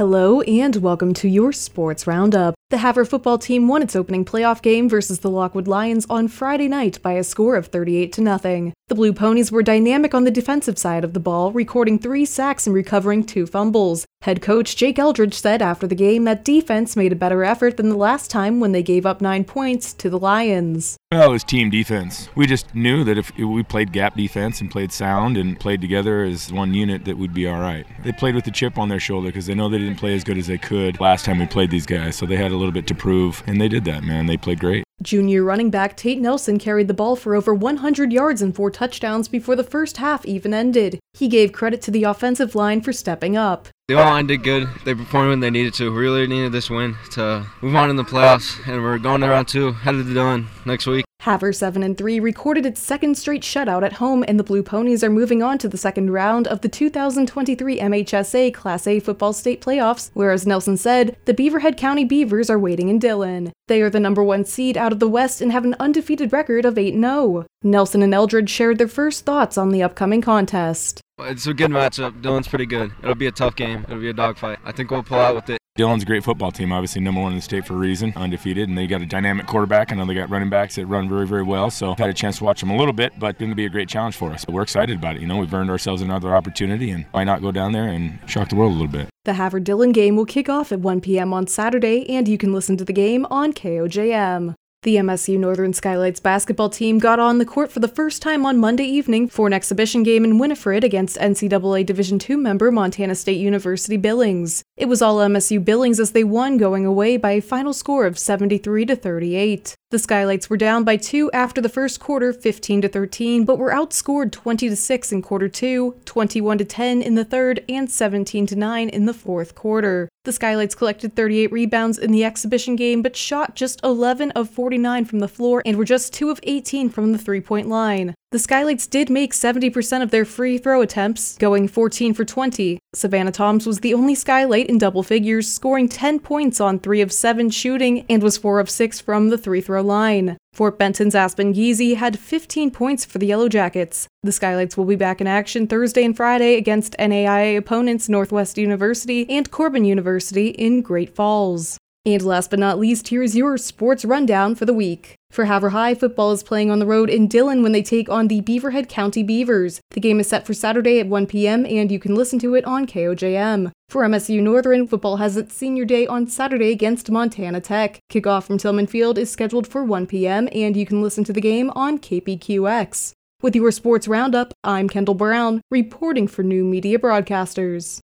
Hello and welcome to your Sports Roundup. The Havre football team won its opening playoff game versus the Lockwood Lions on Friday night by a score of 38 to nothing. The Blue Ponies were dynamic on the defensive side of the ball, recording three sacks and recovering two fumbles. Head coach Jake Eldridge said after the game that defense made a better effort than the last time when they gave up nine points to the Lions. Well, it was team defense. We just knew that if we played gap defense and played sound and played together as one unit, that we'd be all right. They played with the chip on their shoulder because they know they didn't play as good as they could last time we played these guys, so they had a little bit to prove, and they did that, man. They played great. Junior running back Tate Nelson carried the ball for over 100 yards and four touchdowns before the first half even ended. He gave credit to the offensive line for stepping up. The O line did good. They performed when they needed to. We really needed this win to move on in the playoffs, and we're going to round two, headed to done next week. Havre 7 and 3 recorded its second straight shutout at home, and the Blue Ponies are moving on to the second round of the 2023 MHSA Class A football state playoffs, whereas Nelson said the Beaverhead County Beavers are waiting in Dillon. They are the number one seed out of the West and have an undefeated record of 8 0. Nelson and Eldridge shared their first thoughts on the upcoming contest. It's a good matchup. Dillon's pretty good. It'll be a tough game. It'll be a dogfight. I think we'll pull out with it. Dillon's a great football team, obviously number one in the state for a reason, undefeated, and they got a dynamic quarterback. I know they got running backs that run very, very well. So I've had a chance to watch them a little bit, but it's going to be a great challenge for us. But We're excited about it. You know, we've earned ourselves another opportunity, and why not go down there and shock the world a little bit? The Havre Dillon game will kick off at 1 p.m. on Saturday, and you can listen to the game on KOJM. The MSU Northern Skylights basketball team got on the court for the first time on Monday evening for an exhibition game in Winifred against NCAA Division II member Montana State University Billings. It was all MSU Billings as they won going away by a final score of 73 to 38. The Skylights were down by 2 after the first quarter, 15 to 13, but were outscored 20 to 6 in quarter 2, 21 to 10 in the third, and 17 to 9 in the fourth quarter. The Skylights collected 38 rebounds in the exhibition game but shot just 11 of 49 from the floor and were just 2 of 18 from the three-point line. The Skylights did make 70% of their free throw attempts, going 14 for 20. Savannah Toms was the only Skylight in double figures, scoring 10 points on 3 of 7 shooting and was 4 of 6 from the three throw line. Fort Benton's Aspen Geezy had 15 points for the Yellow Jackets. The Skylights will be back in action Thursday and Friday against NAIA opponents Northwest University and Corban University in Great Falls. And last but not least, here's your sports rundown for the week. For Havre High, football is playing on the road in Dillon when they take on the Beaverhead County Beavers. The game is set for Saturday at 1 p.m., and you can listen to it on KOJM. For MSU Northern, football has its senior day on Saturday against Montana Tech. Kickoff from Tilleman Field is scheduled for 1 p.m., and you can listen to the game on KPQX. With your sports roundup, I'm Kendall Brown, reporting for New Media Broadcasters.